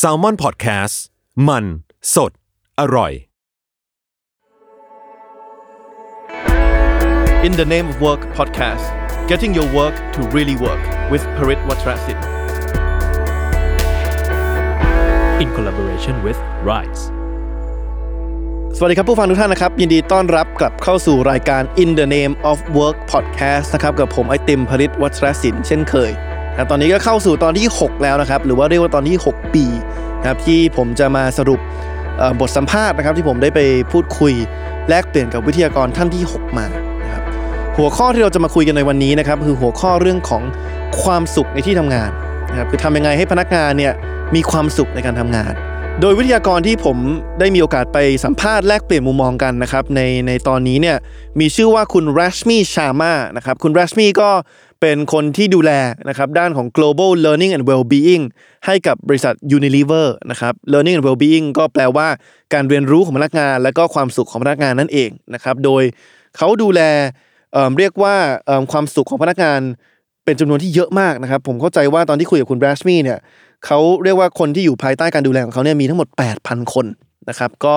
s a l ม o n PODCAST มัน สด อร่อย In the Name of Work podcast, getting your work to really work with Parit Watrasin. in collaboration with Rise. สวัสดีครับผู้ฟังทุกท่านนะครับ ยินดีต้อนรับกลับเข้าสู่รายการ In the Name of Work podcast นะครับ กับผมไอติมพริตวัชรศิลป์เช่นเคย นะตอนนี้ก็เข้าสู่ตอนที่ 6 แล้วนะครับ หรือว่าเรียกว่าตอนที่ 6 ปีนะครับที่ผมจะมาสรุปบทสัมภาษณ์นะครับ ที่ผมได้ไปพูดคุยแลกเปลี่ยนกับวิทยากรท่านที่ 6 มานะครับหัวข้อที่เราจะมาคุยกันในวันนี้นะครับคือหัวข้อเรื่องของความสุขในที่ทำงานนะครับคือทำยังไงให้พนักงานเนี่ยมีความสุขในการทำงาน โดยวิทยากรที่ผมได้มีโอกาสไปสัมภาษณ์แลกเปลี่ยนมุมมองกันนะครับในในตอนนี้เนี่ยมีชื่อว่าคุณ Rashmi Sharma นะครับคุณ Rashmi ก็ เป็นคนที่ดูแลนะครับด้านของ global learning and well-being ให้กับบริษัท Unilever นะครับ learning and well-being ก็แปลว่าการเรียนรู้ของพนักงาน และก็ความสุขของพนักงานนั่นเองนะครับ โดยเขาดูแลเเรียกว่าความสุขของพนักงานเป็นจำนวนที่เยอะมากนะครับ ผมเข้าใจว่าตอนที่คุยกับคุณ Rashmi เนี่ยเขาเรียกว่าคนที่อยู่ภายใต้การดูแลของเขาเนี่ยมีทั้งหมด 8,000 คน นะครับก็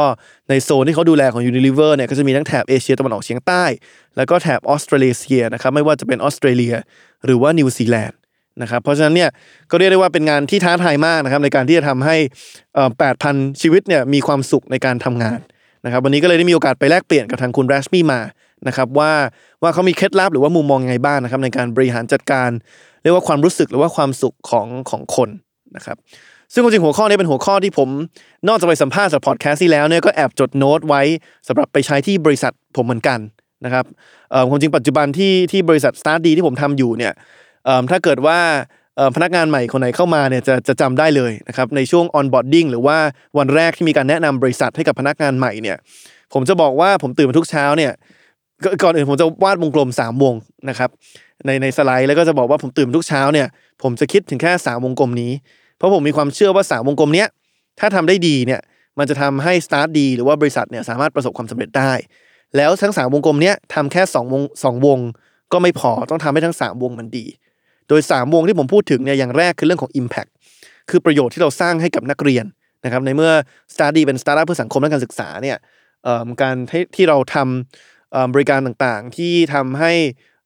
ในโซนที่เขาดูแลของ Unilever เนี่ยก็จะมีทั้งแถบเอเชียตะวันออกเฉียงใต้ แล้วก็แถบออสเตรเลียนะครับไม่ว่าจะเป็นออสเตรเลีย หรือว่านิวซีแลนด์นะครับเพราะฉะนั้นเนี่ยก็เรียกได้ว่าเป็นงานที่ท้าทายมากนะครับในการที่จะทำให้เอ่อ8,000ชีวิตเนี่ยมีความสุขในการทำงานนะครับวันนี้ก็เลยได้มีโอกาสไปแลกเปลี่ยนกับทางคุณแรชมี่มานะครับว่าว่าเขามีเคล็ดลับหรือว่ามุมมองยังไงบ้างนะครับในการบริหารจัดการ เรียกว่าความรู้สึกหรือว่าความสุขของของคนนะครับ ซึ่งความจริงหัวข้อนี้เป็นหัวข้อที่ผม นอกจากไปสัมภาษณ์จากพอดแคสต์ที่แล้วเนี่ยก็แอบจดโน้ตไว้สำหรับไปใช้ที่บริษัทผมเหมือนกันนะครับเอ่อความจริงปัจจุบันที่ที่บริษัทสตาร์ดีที่ผมทำอยู่เนี่ยเอิ่มถ้าเกิดว่าพนักงานใหม่คนไหนเข้ามาเนี่ยจะจะจำได้เลยนะครับในช่วง onboarding หรือว่าวันแรกที่มีการแนะนำบริษัทให้กับพนักงานใหม่เนี่ยผมจะบอกว่าผมตื่นมาทุกเช้าเนี่ยก่อนอื่นผมจะวาดวงกลม3วงนะครับในในสไลด์แล้วก็จะบอกว่าผมตื่นมาทุกเช้าเนี่ยผมจะคิดถึงแค่3วงกลมนี้ ราะผมมีความเชื่อว่า3วงกลมเนี้ยถ้าทำได้ดีเนี่ยมันจะทำให้ start ดี หรือว่าบริษัทเนี่ยสามารถประสบความสำเร็จได้ แล้วทั้ง3วงกลมเนี้ยทำแค่2วงสองวง ก็ไม่พอต้องทำให้ทั้ง3วงมันดี โดย3วงที่ผมพูดถึงเนี่ยอย่างแรกคือเรื่องของ Impact คือประโยชน์ที่เราสร้างให้กับนักเรียนนะครับในเมื่อ Study เป็น Startup เพื่อสังคมและการศึกษาเนี่ยเอิ่มการที่ที่เราทำเอิ่มบริการต่างๆ ที่ทำให้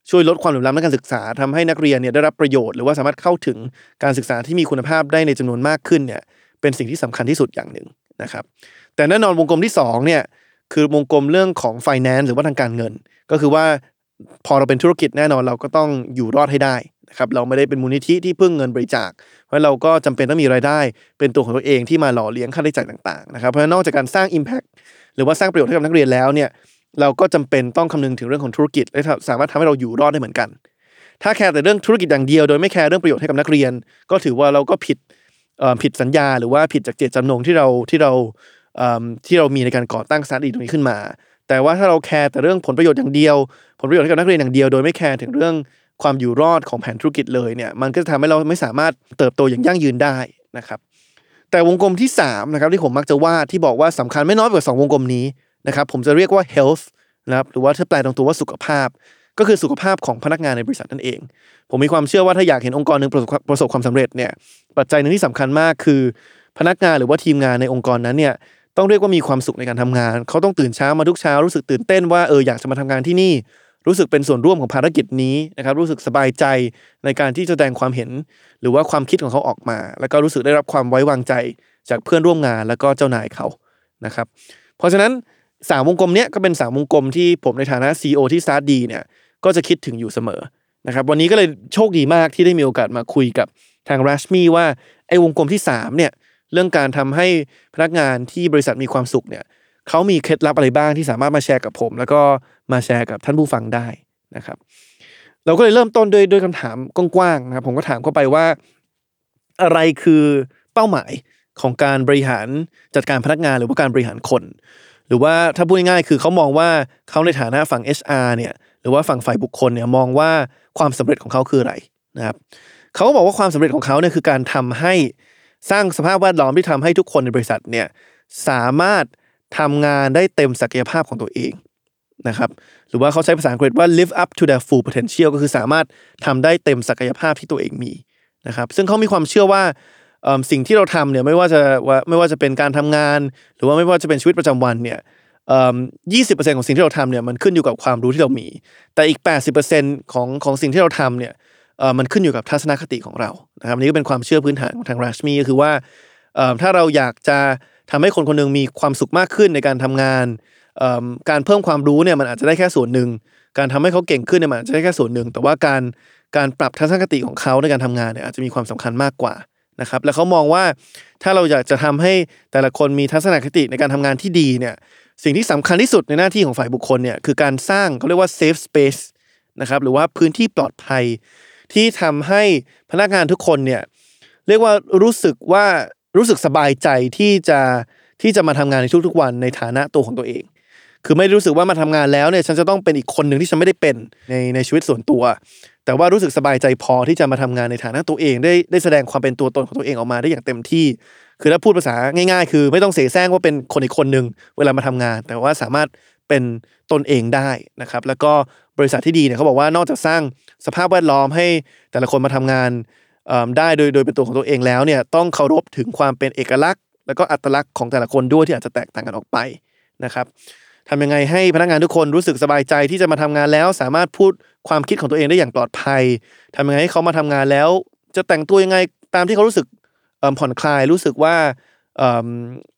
ช่วยลดความเหลื่อมล้ำในการศึกษาทำให้นักเรียนเนี่ยได้รับประโยชน์หรือว่าสามารถเข้าถึงการศึกษาที่มีคุณภาพได้ในจำนวนมากขึ้นเนี่ยเป็นสิ่งที่สำคัญที่สุดอย่างหนึ่งนะครับ แต่แน่นอนวงกลมที่สองเนี่ยคือวงกลมเรื่องของ finance หรือว่าทางการเงิน ก็คือว่าพอเราเป็นธุรกิจแน่นอนเราก็ต้องอยู่รอดให้ได้นะครับเราไม่ได้เป็นมูลนิธิที่พึ่งเงินบริจาค เพราะเราก็จำเป็นต้องมีรายได้ เป็นตัวของตัวเองที่มาหล่อเลี้ยงค่าใช้จ่ายต่างๆนะครับเพราะฉะนั้นนอกจากการสร้าง Impact หรือว่าสร้างประโยชน์ให้กับนักเรียนแล้วเนี่ย เราก็จำเป็นต้องคำนึงถึงเรื่องของธุรกิจและสามารถทำให้เราอยู่รอดได้เหมือนกัน ถ้าแคร์แต่เรื่องธุรกิจอย่างเดียว โดยไม่แคร์เรื่องประโยชน์ให้กับนักเรียน ก็ถือว่าเราก็ผิดผิดสัญญาหรือว่าผิดจากเจตจำนงที่เราที่เราที่เรามีในการก่อตั้งสถานดีตรงนี้ขึ้นมา แต่ว่าถ้าเราแคร์แต่เรื่องผลประโยชน์อย่างเดียว ผลประโยชน์ให้กับนักเรียนอย่างเดียว โดยไม่แคร์ถึงเรื่องความอยู่รอดของแผนธุรกิจเลยเนี่ยมันก็จะทำให้เราไม่สามารถเติบโตอย่างยั่งยืนได้นะครับแต่วงกลมที่3นะครับที่ผมมักจะวาดที่บอกว่าสำคัญไม่น้อยกว่า2วงกลมนี้ นะครับผมจะเรียกว่า health นะครับหรือว่าถ้าแปลตรงตัวว่าสุขภาพ ก็คือสุขภาพของพนักงานในบริษัทนั่นเอง ผมมีความเชื่อว่าถ้าอยากเห็นองค์กรหนึ่งประสบความสำเร็จเนี่ยปัจจัยหนึ่งที่สำคัญมากคือ พนักงานหรือว่าทีมงานในองค์กรนั้นเนี่ยต้องเรียกว่ามีความสุขในการทำงาน เขาต้องตื่นเช้ามาทุกเช้ารู้สึกตื่นเต้นว่าเอออยากจะมาทำงานที่นี่รู้สึกเป็นส่วนร่วมของภารกิจนี้นะครับรู้สึกสบายใจในการที่จะแสดงความเห็น หรือว่าความคิดของเขาออกมา แล้วก็รู้สึกได้รับความไว้วางใจจากเพื่อนร่วมงานแล้วก็เจ้านายเขานะครับ เพราะฉะนั้น สามวงกลมเนี้ยก็เป็นสามวงกลมที่ผมในฐานะ CEO ที่ Start ดีเนี่ยก็จะคิดถึงอยู่เสมอนะครับวันนี้ก็เลยโชคดีมากที่ได้มีโอกาสมาคุยกับทาง Rashmi ว่าไอ้วงกลมที่สามเนี่ยเรื่องการทำให้พนักงานที่บริษัทมีความสุขเนี่ยเขามีเคล็ดลับอะไรบ้างที่สามารถมาแชร์กับผม แล้วก็มาแชร์กับท่านผู้ฟังได้นะครับ เราก็เลยเริ่มต้นด้วยด้วยคำถามกว้างๆนะครับผมก็ถามเข้าไปว่า อะไรคือเป้าหมายของการบริหารจัดการพนักงานหรือว่าการบริหารคน หรือว่าถ้าพูดง่ายๆคือเขามองว่าเขาในฐานะฝั่ง HR เนี่ยหรือว่าฝั่งฝ่ายบุคคลเนี่ยมองว่าความสำเร็จของเขาคืออะไรนะครับเขาก็บอกว่าความสำเร็จของเขาเนี่ยคือการทำให้สร้างสภาพแวดล้อมที่ทำให้ทุกคนในบริษัทเนี่ยสามารถทำงานได้เต็มศักยภาพของตัวเองนะครับหรือว่าเขาใช้ภาษาอังกฤษว่า live up to their full potential ก็คือสามารถทำได้เต็มศักยภาพที่ตัวเองมีนะครับซึ่งเขามีความเชื่อว่า สิ่งที่เราทำเนี่ยไม่ว่าจะว่าไม่ว่าจะเป็นการทำงาน หรือว่าไม่ว่าจะเป็นชีวิตประจำวันเนี่ยยี่สิบเปอร์เซ็นต์ของสิ่งที่เราทำเนี่ยมันขึ้นอยู่กับความรู้ที่เรามี แต่อีกแปดสิบเปอร์เซ็นของของสิ่งที่เราทำเนี่ยมันขึ้นอยู่กับทัศนคติของเรานะครับอันนี้ก็เป็นความเชื่อพื้นฐานของทางราชมีก็คือว่าถ้าเราอยากจะทำให้คนคนหนึงมีความสุขมากขึ้นในการทำงานการเพิ่มความรู้เนี่ยมันอาจจะได้แค่ส่วนหนึ่ง การทำให้เขาเก่งขึ้นเนี่ยมันอาจจะได้แค่ส่วนหนึ่ง แต่ว่าการการปรับทัศนคติของเขาในการทำงานเนี่ยอาจจะมีความสำคัญมากกว่า นะครับแล้วเขามองว่าถ้าเราอยากจะทำให้แต่ละคนมีทัศนคติในการทำงานที่ดีเนี่ยสิ่งที่สำคัญที่สุดในหน้าที่ของฝ่ายบุคคลเนี่ยคือการสร้างเขาเรียกว่า safe space นะครับหรือว่าพื้นที่ปลอดภัย ที่ทำให้พนักงานทุกคนเนี่ยเรียกว่ารู้สึกว่ารู้สึกสบายใจที่จะที่จะมาทำงานในทุกๆวันในฐานะตัวของตัวเอง คือไม่รู้สึกว่ามาทำงานแล้วเนี่ยฉันจะต้องเป็นอีกคนหนึ่งที่ฉันไม่ได้เป็นในในชีวิตส่วนตัว แต่ว่ารู้สึกสบายใจพอที่จะมาทำงานในฐานะตัวเอง ได้ได้แสดงความเป็นตัวตนของตัวเองออกมาได้อย่างเต็มที่ คือถ้าพูดภาษาง่าย ๆ คือไม่ต้องเสแสร้งว่าเป็นคนอีกคนหนึ่งเวลามาทำงาน แต่ว่าสามารถเป็นตนเองได้นะครับ แล้วก็บริษัทที่ดีเนี่ยเขาบอกว่านอกจากสร้างสภาพแวดล้อมให้แต่ละคนมาทำงานได้โดยโดยเป็นตัวของตัวเองแล้วเนี่ยต้องเคารพถึงความเป็นเอกลักษณ์ แล้วก็อัตลักษณ์ของแต่ละคนด้วยที่อาจจะแตกต่างกันออกไปนะครับ ทำยังไงให้พนักงานทุกคนรู้สึกสบายใจที่จะมาทำงานแล้ว สามารถพูดความคิดของตัวเองได้อย่างปลอดภัยทำยังไงให้เขามาทำงานแล้ว จะแต่งตัวยังไงตามที่เขารู้สึกผ่อนคลายรู้สึกว่า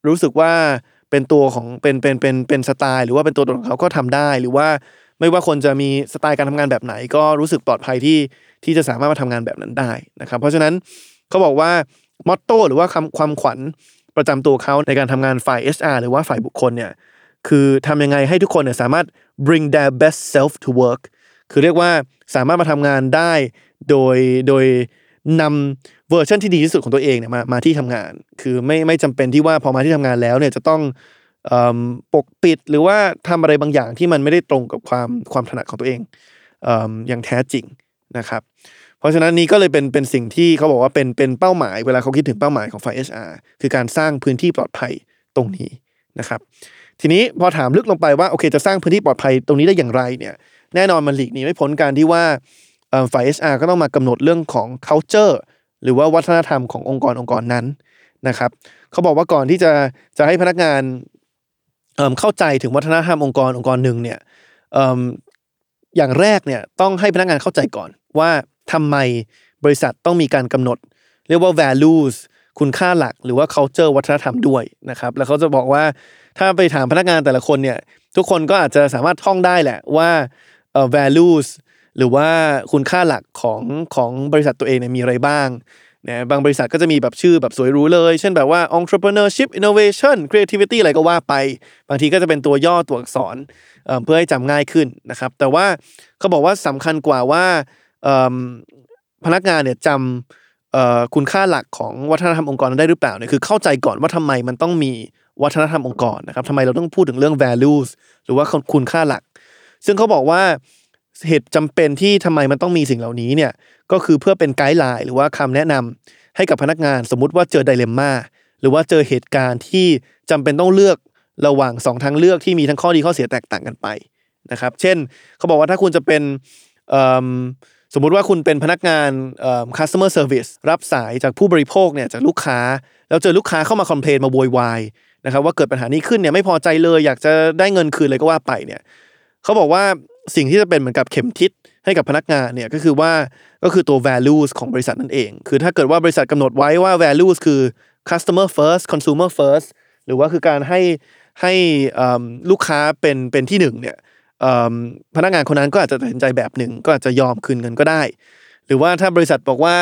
รู้สึกว่าเป็นตัวของเป็นเป็นเป็นเป็นสไตล์ หรือว่าเป็นตัวตนของเขาก็ทำได้ หรือว่าไม่ว่าคนจะมีสไตล์การทำงานแบบไหน ก็รู้สึกปลอดภัยที่ที่จะสามารถมาทำงานแบบนั้นได้นะครับ เพราะฉะนั้นเขาบอกว่ามอตโต้หรือว่าคำความขวัญประจำตัวเขาในการทำงานฝ่าย HR หรือว่าฝ่ายบุคคลเนี่ย คือทำยังไงให้ทุกคนเนี่ยสามารถ bring their best self to work คือเรียกว่าสามารถมาทำงานได้โดยโดยนำเวอร์ชันที่ดีที่สุดของตัวเองเนี่ยมามาที่ทำงาน คือไม่ไม่จำเป็นที่ว่าพอมาที่ทำงานแล้วเนี่ยจะต้องอปกปิดหรือว่าทำอะไรบางอย่างที่มันไม่ได้ตรงกับความความถนัดของตัวเองเอิ่มอย่างแท้จริงนะครับเพราะฉะนั้นนี้ก็เลยเป็นเป็นสิ่งที่เขาบอกว่าเป็นเป็นเป้าหมายเวลาเขาคิดถึงเป้าหมายของฝ่าย HR คือการสร้างพื้นที่ปลอดภัยตรงนี้นะครับ ทีนี้พอถามลึกลงไปว่าโอเคจะสร้างพื้นที่ปลอดภัยตรงนี้ได้อย่างไรเนี่ยแน่นอนมันหลีกหนีไม่พ้นการที่ว่าเอ่อฝ่าย HR ก็ต้องมากำหนดเรื่องของ culture หรือว่าวัฒนธรรมขององค์กรองค์กรนั้นนะครับเขาบอกว่าก่อนที่จะจะให้พนักงานเเข้าใจถึงวัฒนธรรมองค์กรองค์กรหนึ่งเนี่ยออย่างแรกเนี่ยต้องให้พนักงานเข้าใจก่อนว่าทำไมบริษัทต้องมีการกำหนด เรียกว่า values คุณค่าหลักหรือว่า culture วัฒนธรรมด้วยนะครับแล้วเขาจะบอกว่าถ้าไปถามพนักงานแต่ละคนเนี่ยทุกคนก็อาจจะสามารถท่องได้แหละว่าเอ่อ values หรือว่าคุณค่าหลักของของบริษัทตัวเองเนี่ยมีอะไรบ้างนะบางบริษัทก็จะมีแบบชื่อแบบสวยหรูเลย เช่นแบบว่า entrepreneurship innovation creativity อะไรก็ว่าไป บางทีก็จะเป็นตัวย่อตัวอักษรเพื่อให้จำง่ายขึ้นนะครับ แต่ว่าเขาบอกว่าสำคัญกว่าว่าพนักงานเนี่ยจำ คุณค่าหลักของวัฒนธรรมองค์กรนั้นได้หรือเปล่าเนี่ยคือเข้าใจก่อนว่าทำไมมันต้องมีวัฒนธรรมองค์กรนะครับทำไมเราต้องพูดถึงเรื่อง values หรือว่าคุณค่าหลัก ซึ่งเขาบอกว่าเหตุจำเป็นที่ทำไมมันต้องมีสิ่งเหล่านี้เนี่ยก็คือเพื่อเป็นไกด์ไลน์หรือว่าคำแนะนำให้กับพนักงานสมมุติว่าเจอไดเลมม่าหรือว่าเจอเหตุการณ์ที่จำเป็นต้องเลือกระหว่างสองทางเลือกที่มีทั้งข้อดีข้อเสียแตกต่างกันไปนะครับ เช่น เขาบอกว่าถ้าคุณจะเป็นเอิ่ม สมมุติว่าคุณเป็นพนักงานเอ่อ customer service รับสายจากผู้บริโภคเนี่ยจากลูกค้า แล้วเจอลูกค้าเข้ามาคอมเพลนมาโวยวายนะครับว่าเกิดปัญหานี้ขึ้นเนี่ยไม่พอใจเลยอยากจะได้เงินคืนเลยก็ว่าไปเนี่ยเขาบอกว่าสิ่งที่จะเป็นเหมือนกับเข็มทิศให้กับพนักงานเนี่ยก็คือว่าก็คือตัว values ของบริษัทนั่นเอง คือถ้าเกิดว่าบริษัทกำหนดไว้ว่า values คือ customer first consumer first หรือว่าคือการให้ให้ลูกค้าเป็นเป็นที่หนึ่งเนี่ย พนักงานคนนั้นก็อาจจะตัดสินใจแบบหนึ่งก็อาจจะยอมคืนเงินก็ได้ หรือว่าถ้าบริษัทบอกว่า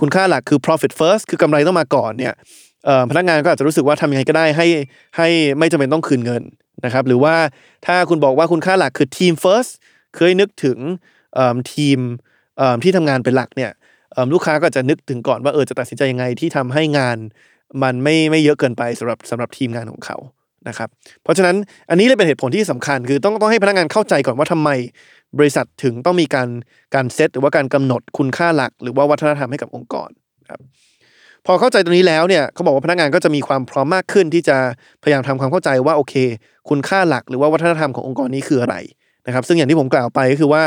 คุณค่าหลักคือ profit first คือกำไรต้องมาก่อนเนี่ยพนักงานก็อาจจะรู้สึกว่าทำยังไงก็ได้ให้ให้ไม่จำเป็นต้องคืนเงินนะครับหรือว่าถ้าคุณบอกว่าคุณค่าหลักคือ team first เคยนึกถึงทีมที่ทำงานเป็นหลักเนี่ยลูกค้าก็จะนึกถึงก่อนว่าเออจะตัดสินใจยังไงที่ทำให้งานมันไม่ไม่เยอะเกินไปสำหรับสำหรับทีมงานของเขา นะครับเพราะฉะนั้นอันนี้เลยเป็นเหตุผลที่สำคัญ คือต้องต้องให้พนักงานเข้าใจก่อนว่าทำไมบริษัทถึงต้องมีการการเซตหรือว่าการกำหนดคุณค่าหลัก หรือว่าวัฒนธรรมให้กับองค์กรครับพอเข้าใจตรงนี้แล้วเนี่ยเขาบอกว่าพนักงานก็จะมีความพร้อมมากขึ้น ที่จะพยายามทำความเข้าใจว่าโอเค คุณค่าหลัก หรือว่าวัฒนธรรมขององค์กรนี้คืออะไรนะครับซึ่งอย่างที่ผมกล่าวไปก็คือว่า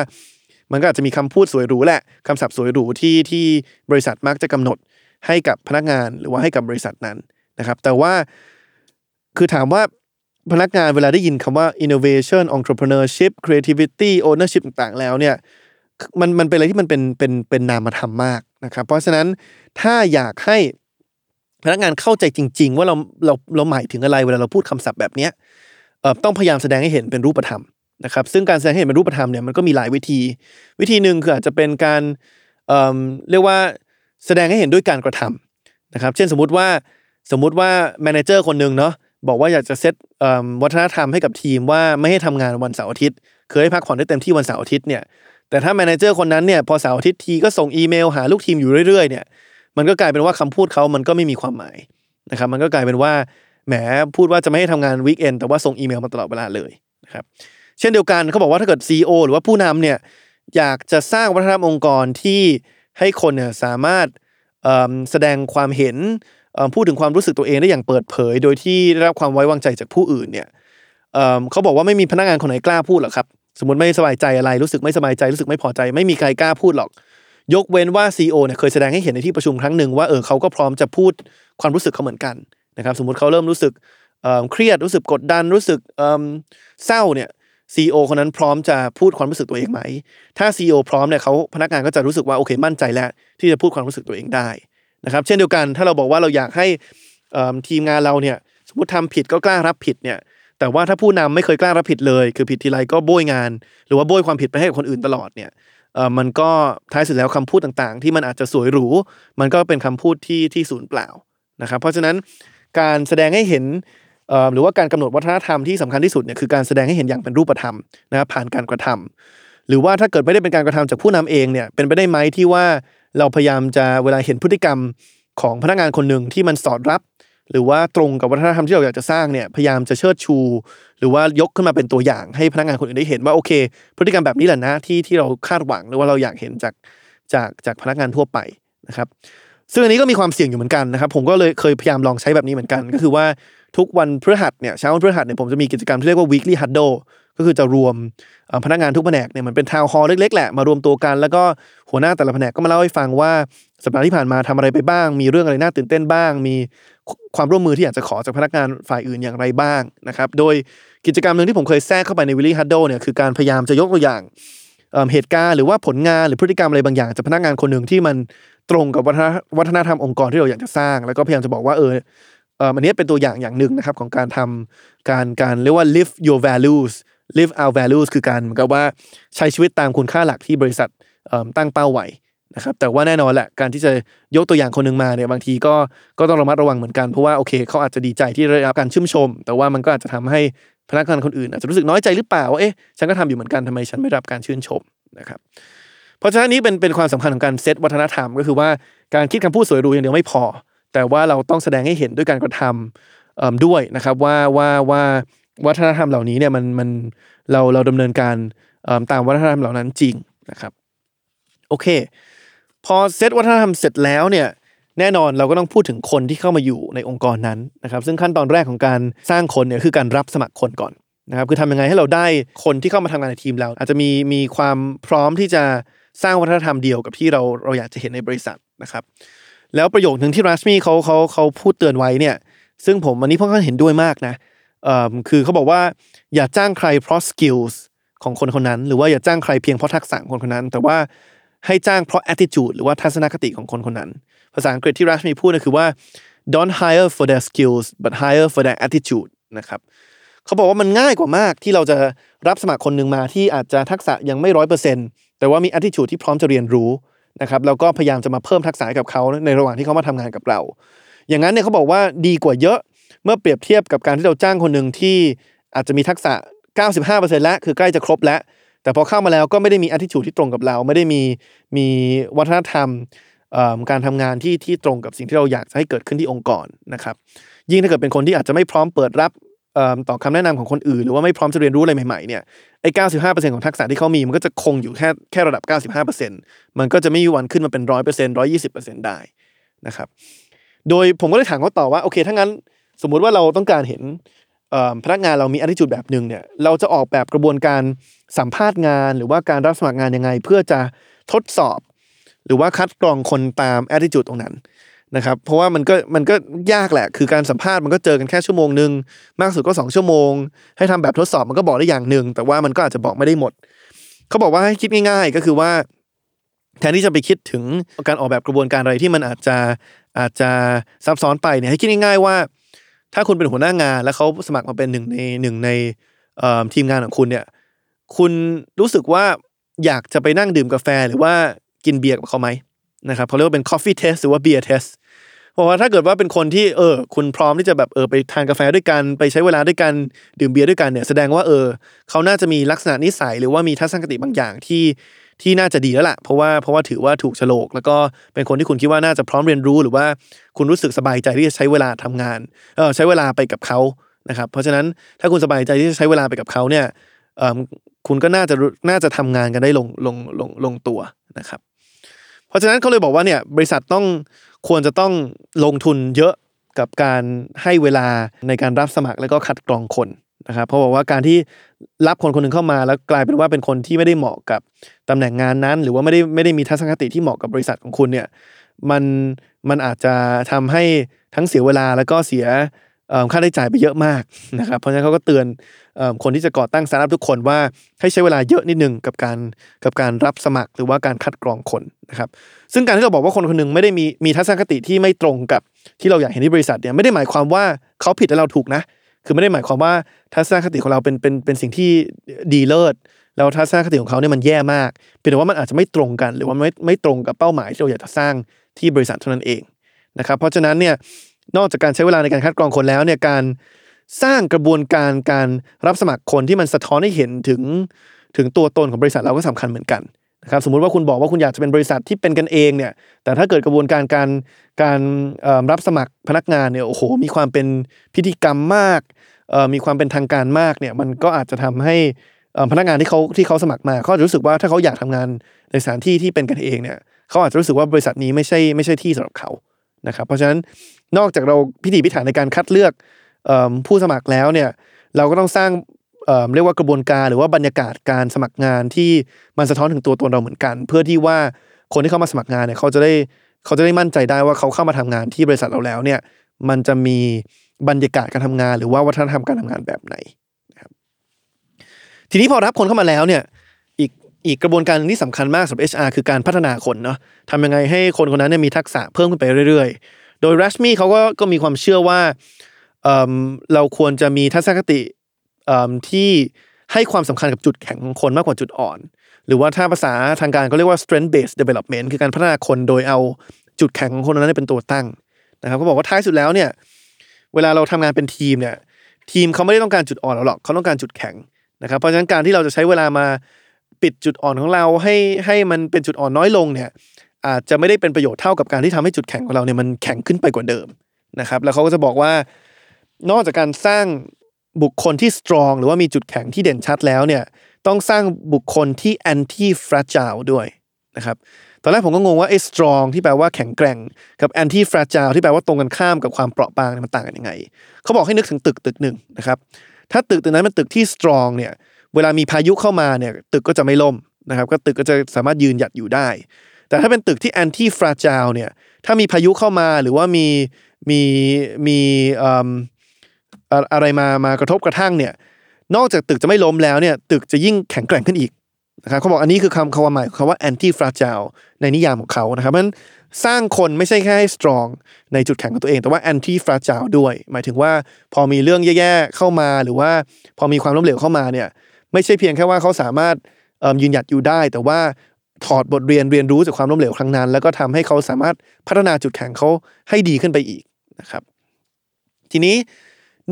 มันก็อาจจะมีคำพูดสวยหรูแหละคำศัพท์สวยหรูที่ที่บริษัทมักจะกำหนดให้กับพนักงานหรือว่าให้กับบริษัทนั้นนะครับ แต่ว่า คือถามว่าพนักงานเวลาได้ยินคำว่า innovation entrepreneurship creativity ownership ต่างๆ แล้วเนี่ยมันมันเป็นอะไรที่มันเป็นเป็นเป็นนามธรรมมากนะครับ เพราะฉะนั้นถ้าอยากให้พนักงานเข้าใจจริง ๆ ว่าเราเราเราหมายถึงอะไรเวลาเราพูดคำศัพท์แบบเนี้ยเอ่อต้องพยายามแสดงให้เห็นเป็นรูปธรรมนะครับซึ่งการแสดงให้เห็นเป็นรูปธรรมเนี่ยมันก็มีหลายวิธี วิธีหนึ่งคืออาจจะเป็นการเอ่อเรียกว่าแสดงให้เห็นด้วยการกระทำนะครับ เช่นสมมุติว่าสมมุติว่า manager คนหนึ่งเนาะ บอกว่าอยากจะเซตวัฒนธรรมให้กับทีมว่าไม่ให้ทำงานวันเสาร์อาทิตย์คือให้พักผ่อนได้เต็มที่วันเสาร์อาทิตย์เนี่ยแต่ถ้า manager คนนั้นเนี่ยพอเสาร์อาทิตย์ทีก็ส่งอีเมลหาลูกทีมอยู่เรื่อยๆเนี่ยมันก็กลายเป็นว่าคำพูดเขามันก็ไม่มีความหมายนะครับมันก็กลายเป็นว่าแหมพูดว่าจะไม่ให้ทำงานวีคเอนแต่ว่าส่งอีเมลมาตลอดเวลาเลยนะครับเช่นเดียวกันเขาบอกว่าถ้าเกิด CEO หรือว่าผู้นำเนี่ยอยากจะสร้างวัฒนธรรมองค์กรที่ให้คนเนี่ยสามารถแสดงความเห็น พูดถึงความรู้สึกตัวเองได้อย่างเปิดเผย โดยที่ได้รับความไว้วางใจจากผู้อื่นเนี่ยเขาบอกว่าไม่มีพนักงานคนไหนกล้าพูดหรอกครับสมมติไม่สบายใจอะไรรู้สึกไม่สบายใจรู้สึกไม่พอใจ ไม่มีใครกล้าพูดหรอก ยกเว้นว่า CEO เนี่ยเคยแสดงให้เห็นในที่ประชุมครั้งหนึ่งว่าเออเขาก็พร้อมจะพูดความรู้สึกเขาเหมือนกันนะครับสมมติเขาเริ่มรู้สึกเเครียดรู้สึกกดดันรู้สึกเเศร้าเนี่ย CEO คนนั้นพร้อมจะพูดความรู้สึกตัวเองไหม ถ้า CEO พร้อมเนี่ยเขาพนักงานก็จะรู้สึกว่าโอเคมั่นใจแล้ว ที่จะพูดความรู้สึกตัวเองได้ นะครับ เช่นเดียวกันถ้าเราบอกว่าเราอยากให้ทีมงานเราเนี่ยสมมติทำผิดก็กล้ารับผิดเนี่ยแต่ว่าถ้าผู้นำไม่เคยกล้ารับผิดเลย คือผิดทีไรก็โบยงาน หรือว่าโบยความผิดไปให้กับคนอื่นตลอดเนี่ยเออมันก็ท้ายสุดแล้วคำพูดต่างๆ ที่มันอาจจะสวยหรู มันก็เป็นคำพูดที่ที่สูญเปล่านะครับ เพราะฉะนั้นการแสดงให้เห็นเอ่อหรือว่าการกำหนดวัฒนธรรมที่สำคัญที่สุดเนี่ยคือการแสดงให้เห็นอย่างเป็นรูปธรรมนะครับผ่านการกระทำหรือว่าถ้าเกิดไม่ได้เป็นการกระทำจากผู้นำเองเนี่ยเป็นไปได้ไหมที่ว่า เราพยายามจะเวลาเห็นพฤติกรรมของพนักงานคนหนึ่งที่มันสอดรับ หรือว่าตรงกับวัฒนธรรมที่เราอยากจะสร้างเนี่ยพยายามจะเชิดชู หรือว่ายกขึ้นมาเป็นตัวอย่างให้พนักงานคนอื่นได้เห็นว่าโอเค พฤติกรรมแบบนี้แหละนะที่ที่เราคาดหวังหรือว่าเราอยากเห็นจากจากจากพนักงานทั่วไปนะครับซึ่งอันนี้ก็มีความเสี่ยงอยู่เหมือนกันนะครับผมก็เลยเคยพยายามลองใช้แบบนี้เหมือนกัน ก็คือว่าทุกวันพฤหัสเนี่ยเช้าวันพฤหัสเนี่ยผมจะมีกิจกรรมที่เรียกว่า weekly huddle ก็คือจะรวมพนักงานทุกแผนกเนี่ยมือนเป็นทาวน์ฮอลล์เล็กๆแหละมารวมตัวกัน แล้วก็หัวหน้าแต่ละแผนกก็มาเล่าให้ฟังว่าสัปดาห์ที่ผ่านมาทำอะไรไปบ้าง มีเรื่องอะไรน่าตื่นเต้นบ้าง มีความร่วมมือที่อยากจะขอจากพนักงานฝ่ายอื่นอย่างไรบ้างนะครับโดยกิจกรรมหนึ่งที่ผมเคยแทรกเข้าไปใน weekly huddle เนี่ยคือการพยายามจะยกตัวอย่างเหตุการณ์หรือว่าผลงานหรือพฤติกรรมอะไรบางอย่างจากพนักงานคนหนึ่งที่มันตรงกับวัฒนธรรมองค์กรที่เราอยากจะสร้าง แล้วก็พยายามจะบอกว่าเอออันนี้เป็นตัวอย่างอย่างหนึ่งนะครับของการทำการการเรียกว่า live your values live our values คือการเหมือนกับว่าใช้ชีวิตตามคุณค่าหลักที่บริษัทตั้งเป้าไว้นะครับแต่ว่าแน่นอนแหละการที่จะยกตัวอย่างคนหนึ่งมาเนี่ยบางทีก็ก็ต้องระมัดระวังเหมือนกันเพราะว่าโอเคเขาอาจจะดีใจที่ได้รับการชื่นชม แต่ว่ามันก็อาจจะทำให้พนักงานคนอื่น อาจจะรู้สึกน้อยใจหรือเปล่าว่าเอ๊ะฉันก็ทำอยู่เหมือนกันทำไมฉันไม่รับการชื่นชมนะครับเพราะฉะนั้นนี้เป็นเป็นความสำคัญของการเซตวัฒนธรรม ก็คือว่าการคิดคำพูดสวยหรูอย่างเดียวไม่พอ แต่ว่าเราต้องแสดงให้เห็นด้วยการกระทำด้วยนะครับว่าว่าว่า วัฒนธรรมเหล่านี้เนี่ยมันมันเราเราดำเนินการตามวัฒนธรรมเหล่านั้นจริงนะครับโอเค พอเซตวัฒนธรรมเสร็จแล้วเนี่ยแน่นอนเราก็ต้องพูดถึงคนที่เข้ามาอยู่ในองค์กรนั้นนะครับ ซึ่งขั้นตอนแรกของการสร้างคนเนี่ยคือการรับสมัครคนก่อนนะครับคือทำยังไงให้เราได้คนที่เข้ามาทำงานในทีมเรา อาจจะมีมีความพร้อมที่จะสร้างวัฒนธรรมเดียวกับที่เราเราอยากจะเห็นในบริษัทนะครับ แล้วประโยคหนึ่งที่รัสมีเขาเขาเขาพูดเตือนไว้เนี่ย ซึ่งผมอันนี้พ่อก็เห็นด้วยมากนะเคือเขาบอกว่าอย่าจ้างใครเพราะ skills ของคนคนนั้น หรือว่าอย่าจ้างใครเพียงเพราะทักษะคนคนนั้น แต่ว่าให้จ้างเพราะ attitude หรือว่าทัศนคติของคนคนนั้น ภาษาอังกฤษที่รัชมีพูดก็คือว่า don't hire for their skills but hire for their attitude นะครับเขาบอกว่ามันง่ายกว่ามากที่เราจะรับสมัครคนหนึ่งมาที่อาจจะทักษะยังไม่ร้อยเปอร์เซ็นต์แต่ว่ามี attitude ที่พร้อมจะเรียนรู้นะครับแล้วก็พยายามจะมาเพิ่มทักษะกับเขาในระหว่างที่เขามาทำงานกับเรา อย่างนั้นเนี่ยเขาบอกว่าดีกว่าเยอะ เมื่อเปรียบเทียบกับการที่เราจ้างคนหนึ่งที่อาจจะมีทักษะ 95%แล้วคือใกล้จะครบแล้ว แต่พอเข้ามาแล้วก็ไม่ได้มี attitude ที่ตรงกับเรา ไม่ได้มีมีวัฒนธรรมการทำงานที่ที่ตรงกับสิ่งที่เราอยากจะให้เกิดขึ้นที่องค์กรนะครับ ยิ่งถ้าเกิดเป็นคนที่อาจจะไม่พร้อมเปิดรับต่อคำแนะนำของคนอื่น หรือว่าไม่พร้อมจะเรียนรู้อะไรใหม่ๆเนี่ยไอ้95%ของทักษะที่เขามีมันก็จะคงอยู่แค่แค่ระดับ95%มันก็จะไม่มีวันขึ้นมาเป็น100% 120%ได้นะครับ โดยผมก็เลยถามเขาต่อว่าโอเคถ้างั้น สมมุติว่าเราต้องการเห็นพนักงานเรามี attitude แบบหนึ่งเนี่ยเราจะออกแบบกระบวนการสัมภาษณ์งาน หรือว่าการรับสมัครงานยังไง เพื่อจะทดสอบ หรือว่าคัดกรองคนตาม attitude ตรงนั้นนะครับเพราะว่ามันก็มันก็ยากแหละ คือการสัมภาษณ์มันก็เจอกันแค่ชั่วโมงหนึ่งมากสุดก็ 2 ชั่วโมง ให้ทำแบบทดสอบมันก็บอกได้อย่างหนึ่งแต่ว่ามันก็อาจจะบอกไม่ได้หมด เขาบอกว่าให้คิดง่าย ๆ ก็คือว่า แทนที่จะไปคิดถึงการออกแบบกระบวนการอะไรที่มันอาจจะอาจจะซับซ้อนไปเนี่ยให้คิดง่าย ๆ ว่า ถ้าคุณเป็นหัวหน้างาน แล้วเขาสมัครมาเป็นหนึ่งในหนึ่งในทีมงานของคุณเนี่ย คุณรู้สึกว่าอยากจะไปนั่งดื่มกาแฟหรือว่ากินเบียร์กับเขาไหมนะครับเขาเรียกว่าเป็น coffee test หรือว่า beer test เพราะว่าถ้าเกิดว่าเป็นคนที่เออ คุณพร้อมที่จะแบบเออไปทานกาแฟด้วยกันไปใช้เวลาด้วยกันดื่มเบียร์ด้วยกันเนี่ยแสดงว่าเออเขาน่าจะมีลักษณะนิสัยหรือว่ามีทัศนคติบางอย่างที่ ที่น่าจะดีแล้วล่ะเพราะว่าเพราะว่าถือว่าถูกโฉลก แล้วก็เป็นคนที่คุณคิดว่าน่าจะพร้อมเรียนรู้หรือว่าคุณรู้สึกสบายใจที่จะใช้เวลาทำงานเออใช้เวลาไปกับเขานะครับ เพราะฉะนั้นถ้าคุณสบายใจที่จะใช้เวลาไปกับเขาเนี่ยเออคุณก็น่าจะน่าจะทำงานกันได้ลงลงลงลงตัวนะครับ เพราะฉะนั้นเขาเลยบอกว่าเนี่ยบริษัทต้องควรจะต้องลงทุนเยอะกับการให้เวลาในการรับสมัครแล้วก็คัดกรองคน นะครับเพราะบอกว่าการที่รับคนคนหนึ่งเข้ามาแล้วกลายเป็นว่าเป็นคนที่ไม่ได้เหมาะกับตำแหน่งงานนั้น หรือว่าไม่ได้ไม่ได้มีทัศนคติที่เหมาะกับบริษัทของคุณเนี่ยมันมันอาจจะทำให้ทั้งเสียเวลาแล้วก็เสียค่าใช้จ่ายไปเยอะมากนะครับ เพราะฉะนั้นเขาก็เตือนอคนที่จะก่อตั้งสตาร์ทอัพทุกคนว่าให้ใช้เวลาเยอะนิดนึงกับการกับการรับสมัครหรือว่าการคัดกรองคนนะครับ ซึ่งการที่เราบอกว่าคนคนหนึ่งไม่ได้มีมีทัศนคติที่ไม่ตรงกับที่เราอยากเห็นที่บริษัทเนี่ยไม่ได้หมายความว่าเขาผิดและเราถูกนะ คือไม่ได้หมายความว่าทัศนคติของเราเป็นเป็นเป็นสิ่งที่ดีเลิศแล้วทัศนคติของเขาเนี่ยมันแย่มากเพียงแต่ว่ามันอาจจะไม่ตรงกัน หรือว่าไม่ไม่ตรงกับเป้าหมายที่เราอยากจะสร้างที่บริษัทเท่านั้นเองนะครับเพราะฉะนั้นเนี่ยนอกจากการใช้เวลาในการคัดกรองคนแล้วเนี่ยการสร้างกระบวนการการรับสมัครคนที่มันสะท้อนให้เห็นถึงถึงตัวตนของบริษัทเราก็สำคัญเหมือนกัน นะครับสมมุติว่าคุณบอกว่าคุณอยากจะเป็นบริษัทที่เป็นกันเองเนี่ยแต่ถ้าเกิดกระบวนการการการรับสมัครพนักงานเนี่ยโอ้โหมีความเป็นพิธีกรรมมากมีความเป็นทางการมากเนี่ยมันก็อาจจะทำให้พนักงานที่เขาที่เขาสมัครมาเขาจะรู้สึกว่าถ้าเขาอยากทำงานในสถานที่ที่เป็นกันเองเนี่ยเขาอาจจะรู้สึกว่าบริษัทนี้ไม่ใช่ไม่ใช่ที่สำหรับเขานะครับเพราะฉะนั้นนอกจากเราพิถีพิถันในการคัดเลือกผู้สมัครแล้วเนี่ยเราก็ต้องสร้าง เอ่อเรียกว่ากระบวนการหรือว่าบรรยากาศการสมัครงานที่มันสะท้อนถึงตัวตนเราเหมือนกัน เพื่อที่ว่าคนที่เข้ามาสมัครงานเนี่ยเขาจะได้เขาจะได้มั่นใจได้ว่าเขาเข้ามาทำงานที่บริษัทเราแล้วเนี่ยมันจะมีบรรยากาศการทำงาน หรือว่าวัฒนธรรมการทำงานแบบไหนนะครับทีนี้พอรับคนเข้ามาแล้วเนี่ยอีกอีกกระบวนการที่สำคัญมากสำหรับ HR คือการพัฒนาคนเนาะทำยังไงให้คนคนนั้นเนี่ยมีทักษะเพิ่มขึ้นไปเรื่อยๆ โดย r a s m i เขาก็ก็มีความเชื่อว่าเเราควรจะมีทัศนคติ ที่ให้ความสำคัญกับจุดแข็งของคนมากกว่าจุดอ่อน หรือว่าถ้าภาษาทางการเขาเรียกว่า strength based development คือการพัฒนาคนโดยเอาจุดแข็งของคนนั้นเป็นตัวตั้งนะครับเขาบอกว่าท้ายสุดแล้วเนี่ย เวลาเราทำงานเป็นทีมเนี่ย ทีมเขาไม่ได้ต้องการจุดอ่อนเราหรอกเขาต้องการจุดแข็งนะครับ เพราะฉะนั้นการที่เราจะใช้เวลามาปิดจุดอ่อนของเราให้ให้มันเป็นจุดอ่อนน้อยลงเนี่ย อาจจะไม่ได้เป็นประโยชน์เท่ากับการที่ทำให้จุดแข็งของเราเนี่ยมันแข็งขึ้นไปกว่าเดิมนะครับ แล้วเขาก็จะบอกว่านอกจากการสร้าง บุคคลที่ strong หรือว่ามีจุดแข็งที่เด่นชัดแล้วเนี่ยต้องสร้างบุคคลที่ anti fragile ด้วยนะครับตอนแรกผมก็งงว่าไอ้ strong ที่แปลว่าแข็งแกร่ง กับ anti fragile ที่แปลว่าตรงกันข้ามกับความเปราะบางมันต่างกันยังไงเขาบอกให้นึกถึงตึกตึกหนึ่งนะครับถ้าตึกตึกนั้นมันตึกที่ strong เนี่ยเวลามีพายุเข้ามาเนี่ยตึกก็จะไม่ล่มนะครับก็ตึกก็จะสามารถยืนหยัดอยู่ได้ แต่ถ้าเป็นตึกที่ anti fragile เนี่ยถ้ามีพายุเข้ามาหรือว่ามีมีมี อะไรมามากระทบกระทั่งเนี่ย นอกจากตึกจะไม่ล้มแล้วเนี่ย ตึกจะยิ่งแข็งแกร่งขึ้นอีกนะครับเขาบอกอันนี้คือคำความหมายของคำว่า anti fragile ในนิยามของเขานะครับเพราะฉะนั้นสร้างคนไม่ใช่แค่ให้ strong ในจุดแข็งของตัวเอง แต่ว่า anti fragile ด้วย หมายถึงว่าพอมีเรื่องแย่ๆเข้ามาหรือว่าพอมีความล้มเหลวเข้ามาเนี่ยไม่ใช่เพียงแค่ว่าเขาสามารถยืนหยัดอยู่ได้ แต่ว่าถอดบทเรียนเรียนรู้จากความล้มเหลวครั้งนั้น แล้วก็ทำให้เขาสามารถพัฒนาจุดแข็งเขาให้ดีขึ้นไปอีกนะครับ ทีนี้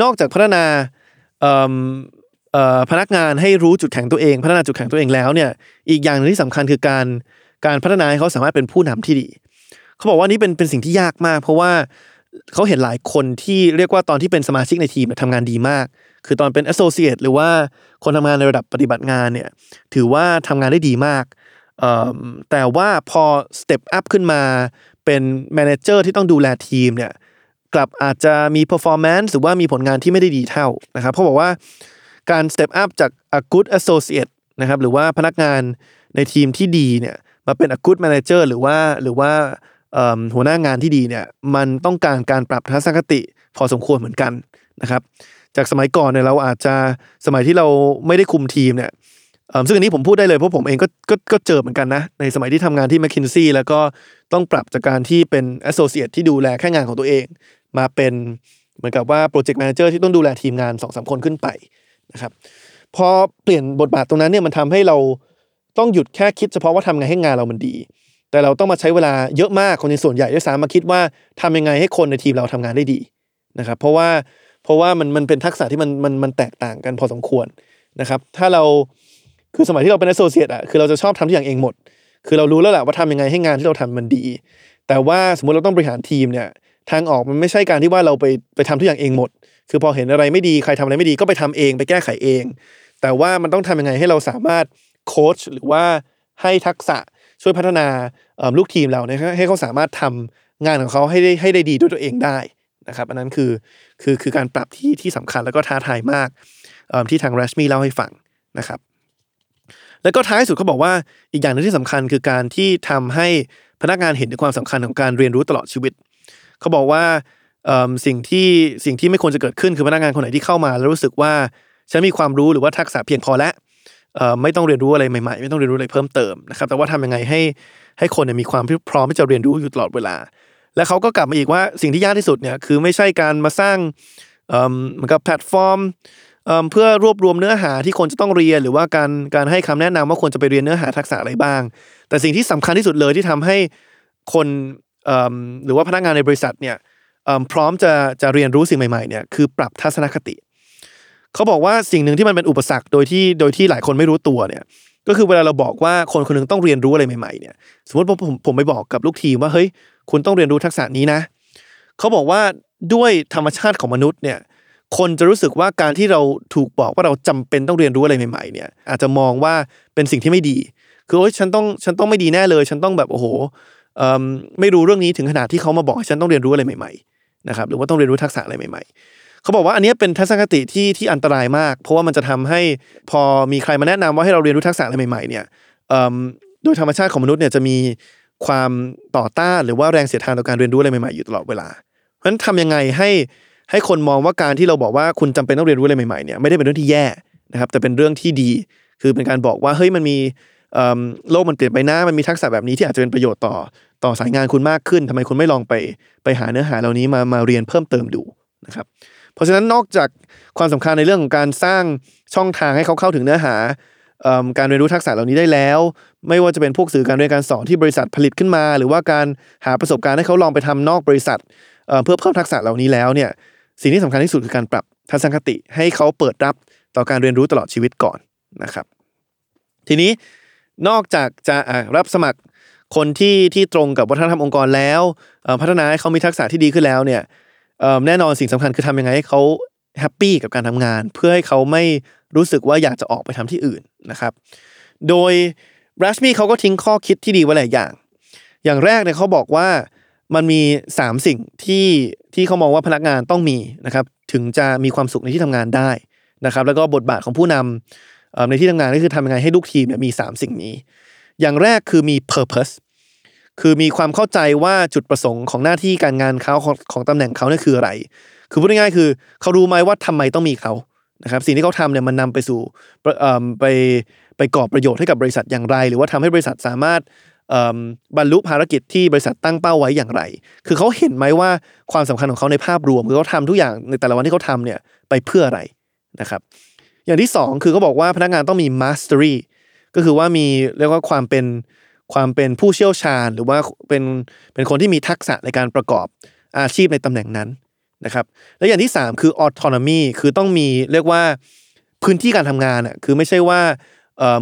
นอกจากพัฒนาพนักงานให้รู้จุดแข็งตัวเอง พัฒนาจุดแข็งตัวเองแล้วเนี่ยอีกอย่างหนึงที่สำคัญคือการการพัฒนาให้เขาสามารถเป็นผู้นำที่ดี เขาบอกว่านี่เป็นเป็นสิ่งที่ยากมาก เพราะว่าเขาเห็นหลายคนที่เรียกว่าตอนที่เป็นสมาชิกในทีมเนี่ยทำงานดีมาก คือตอนเป็น associate หรือว่าคนทำงานในระดับปฏิบัติงานเนี่ยถือว่าทำงานได้ดีมากแต่ว่าพอ step up ขึ้นมาเป็น manager ที่ต้องดูแลทีมเนี่ย กลับอาจจะมี performance หรือว่ามีผลงานที่ไม่ได้ดีเท่านะครับเขาบอกว่าการ step up จาก a good associate นะครับหรือว่าพนักงานในทีมที่ดีเนี่ยมาเป็น a good manager หรือว่าหรือว่าหัวหน้างานที่ดีเนี่ยมันต้องการการปรับทัศนคติพอสมควรเหมือนกันนะครับ จากสมัยก่อนเนี่ยเราอาจจะสมัยที่เราไม่ได้คุมทีมเนี่ยซึ่งอันนี้ผมพูดได้เลยเพราะผมเองก็ก็ก็เจอเหมือนกันนะในสมัยที่ทำงานที่ m c k คินซีแล้วก็ต้องปรับจากการที่เป็น associate ที่ดูแลแค่งานของตัวเอง มาเป็นเหมือนกับว่า project manager ที่ต้องดูแลทีมงาน2อสคนขึ้นไปนะครับพอเปลี่ยนบทบาทตรงนั้นเนี่ยมันทำให้เราต้องหยุดแค่คิดเฉพาะว่าทำไงให้งานเรามันดี แต่เราต้องมาใช้เวลาเยอะมากคนในส่วนใหญ่ด้วยซ้ำมาคิดว่าทำยังไงให้คนในทีมเราทำงานได้ดีนะครับเพราะว่าเพราะว่ามันมันเป็นทักษะที่มันมันมันแตกต่างกันพอสมควรนะครับถ้าเราคือสมัยที่เราเป็น a s โ o เ i a t e อะคือเราจะชอบทำทุกอย่างเองหมด คือเรารู้แล้วแหละว่าทำยังไงให้งานที่เราทำมันดี แต่ว่าสมมติเราต้องบริหารทีมเนี่ย ทางออกมันไม่ใช่การที่ว่าเราไปไปทำทุกอย่างเองหมด คือพอเห็นอะไรไม่ดีใครทำอะไรไม่ดีก็ไปทำเองไปแก้ไขเอง แต่ว่ามันต้องทำยังไงให้เราสามารถโค้ชหรือว่าให้ทักษะช่วยพัฒนาลูกทีมเราเนี่ยให้เขาสามารถทำงานของเขาให้ได้ให้ได้ดีด้วยตัวเองได้นะครับอันนั้นคือคือคือการปรับที่ที่สำคัญแล้วก็ท้าทายมากที่ทางแรชมีเล่าให้ฟังนะครับ แล้วก็ท้ายสุดเขาบอกว่าอีกอย่างหนึงที่สำคัญคือการที่ทำให้พนักงานเห็นถึงความสำคัญของการเรียนรู้ตลอดชีวิต เขาบอกว่าสิ่งที่สิ่งที่ไม่ควรจะเกิดขึ้นคือพนักงานคนไหนที่เข้ามา แล้วรู้สึกว่าฉันมีความรู้หรือว่าทักษะเพียงพอแล้วไม่ต้องเรียนรู้อะไรใหม่ๆ ไม่ต้องเรียนรู้อะไรเพิ่มเติมนะครับแต่ว่าทำยังไงให้ให้คนมีความพร้อมที่จะเรียนรู้อยู่ตลอดเวลา และเขาก็กลับมาอีกว่าสิ่งที่ยากที่สุดเนี่ยคือไม่ใช่การมาสร้างเหมือนกับแพลตฟอร์มเพื่อรวบรวมเนื้อหาที่คนจะต้องเรียน หรือว่าการการให้คำแนะนำว่าควรจะไปเรียนเนื้อหาทักษะอะไรบ้าง แต่สิ่งที่สำคัญที่สุดเลยที่ทำให้คน หรือว่าพนักงานในบริษัทเนี่ยพร้อมจะจะเรียนรู้สิ่งใหม่ๆเนี่ยคือปรับทัศนคติ เขาบอกว่าสิ่งหนึ่งที่มันเป็นอุปสรรคโดยที่โดยที่หลายคนไม่รู้ตัวเนี่ยก็คือเวลาเราบอกว่าคนคนหนึงต้องเรียนรู้อะไรใหม่ๆเนี่ยสมมติผมผมผมไปบอกกับลูกทีมว่าเฮ้ยคุณต้องเรียนรู้ทักษะนี้นะ เขาบอกว่าด้วยธรรมชาติของมนุษย์เนี่ยคนจะรู้สึกว่าการที่เราถูกบอกว่าเราจำเป็นต้องเรียนรู้อะไรใหม่ๆเนี่ยอาจจะมองว่าเป็นสิ่งที่ไม่ดี คือโอ๊ยฉันต้องฉันต้องไม่ดีแน่เลย ฉันต้องแบบโอ้โห ไม่รู้เรื่องนี้ถึงขนาดที่เขามาบอกให้ฉันต้องเรียนรู้อะไรใหม่ๆนะครับหรือว่าต้องเรียนรู้ทักษะอะไรใหม่ ๆ เขาบอกว่าอันนี้เป็นทัศนคติที่ที่อันตรายมาก เพราะว่ามันจะทำให้พอมีใครมาแนะนำว่าให้เราเรียนรู้ทักษะอะไรใหม่ๆเนี่ยโดยธรรมชาติของมนุษย์เนี่ยจะมีความต่อต้านหรือว่าแรงเสียดทานต่อการเรียนรู้อะไรใหม่ๆอยู่ตลอดเวลา เพราะฉะนั้นทำยังไงให้ให้คนมองว่าการที่เราบอกว่าคุณจำเป็นต้องเรียนรู้อะไรใหม่ๆเนี่ยไม่ได้เป็นเรื่องที่แย่นะครับแต่เป็นเรื่องที่ดี คือเป็นการบอกว่าเฮ้ยมันมี โลกมันเปลี่ยนไปนะมันมีทักษะแบบนี้ที่อาจจะเป็นประโยชน์ต่อต่อสายงานคุณมากขึ้นทำไมคุณไม่ลองไปไปหาเนื้อหาเหล่านี้มามาเรียนเพิ่มเติมดูนะครับเพราะฉะนั้นนอกจากความสำคัญในเรื่องของการสร้างช่องทางให้เขาเข้าถึงเนื้อหาการเรียนรู้ทักษะเหล่านี้ได้แล้ว ไม่ว่าจะเป็นพวกสื่อการเรียนการสอนที่บริษัทผลิตขึ้นมา หรือว่าการหาประสบการณ์ให้เขาลองไปทำนอกบริษัทเอ่อเพื่อเพิ่มทักษะเหล่านี้แล้วเนี่ยสิ่งที่สำคัญที่สุดคือการปรับทัศนคติให้เขาเปิดรับต่อการเรียนรู้ตลอดชีวิตก่อนนะครับ ทีนี้ นอกจากจะรับสมัครคนที่ที่ตรงกับวัฒนธรรมองค์กรแล้วพัฒนาให้เขามีทักษะที่ดีขึ้นแล้วเนี่ยแน่นอนสิ่งสำคัญคือทำยังไงให้เขาแฮปปี้กับการทำงาน เพื่อให้เขาไม่รู้สึกว่าอยากจะออกไปทำที่อื่นนะครับ โดยรัชมี่เขาก็ทิ้งข้อคิดที่ดีไว้หลายอย่าง อย่างแรกเนี่ยเขาบอกว่ามันมี 3 สิ่งที่ที่เขามองว่าพนักงานต้องมีนะครับ ถึงจะมีความสุขในที่ทำงานได้นะครับ แล้วก็บทบาทของผู้นำเอ่อ ในที่ทำงานก็คือทำยังไงให้ลูกทีมเนี่ยมี 3 สิ่งนี้ อย่างแรกคือมี purpose คือมีความเข้าใจว่าจุดประสงค์ของหน้าที่การงานเขาของของตำแหน่งเขาเนี่ยคืออะไร คือพูดง่ายๆคือเขารู้ไหมว่าทำไมต้องมีเขานะครับสิ่งที่เขาทำเนี่ยมันนำไปสู่ไปไปก่อประโยชน์ให้กับบริษัทอย่างไร หรือว่าทำให้บริษัทสามารถบรรลุภารกิจที่บริษัทตั้งเป้าไว้อย่างไร คือเขาเห็นไหมว่าความสำคัญของเขาในภาพรวมคือเขาทำทุกอย่างในแต่ละวันที่เขาทำเนี่ยไปเพื่ออะไรนะครับ อย่างที่สองคือเขาบอกว่าพนักงานต้องมี mastery ก็คือว่ามีเรียกว่าความเป็นความเป็นผู้เชี่ยวชาญ หรือว่าเป็นเป็นคนที่มีทักษะในการประกอบอาชีพในตำแหน่งนั้นนะครับและอย่างที่สามคือ autonomy คือต้องมีเรียกว่าพื้นที่การทำงานอะคือไม่ใช่ว่า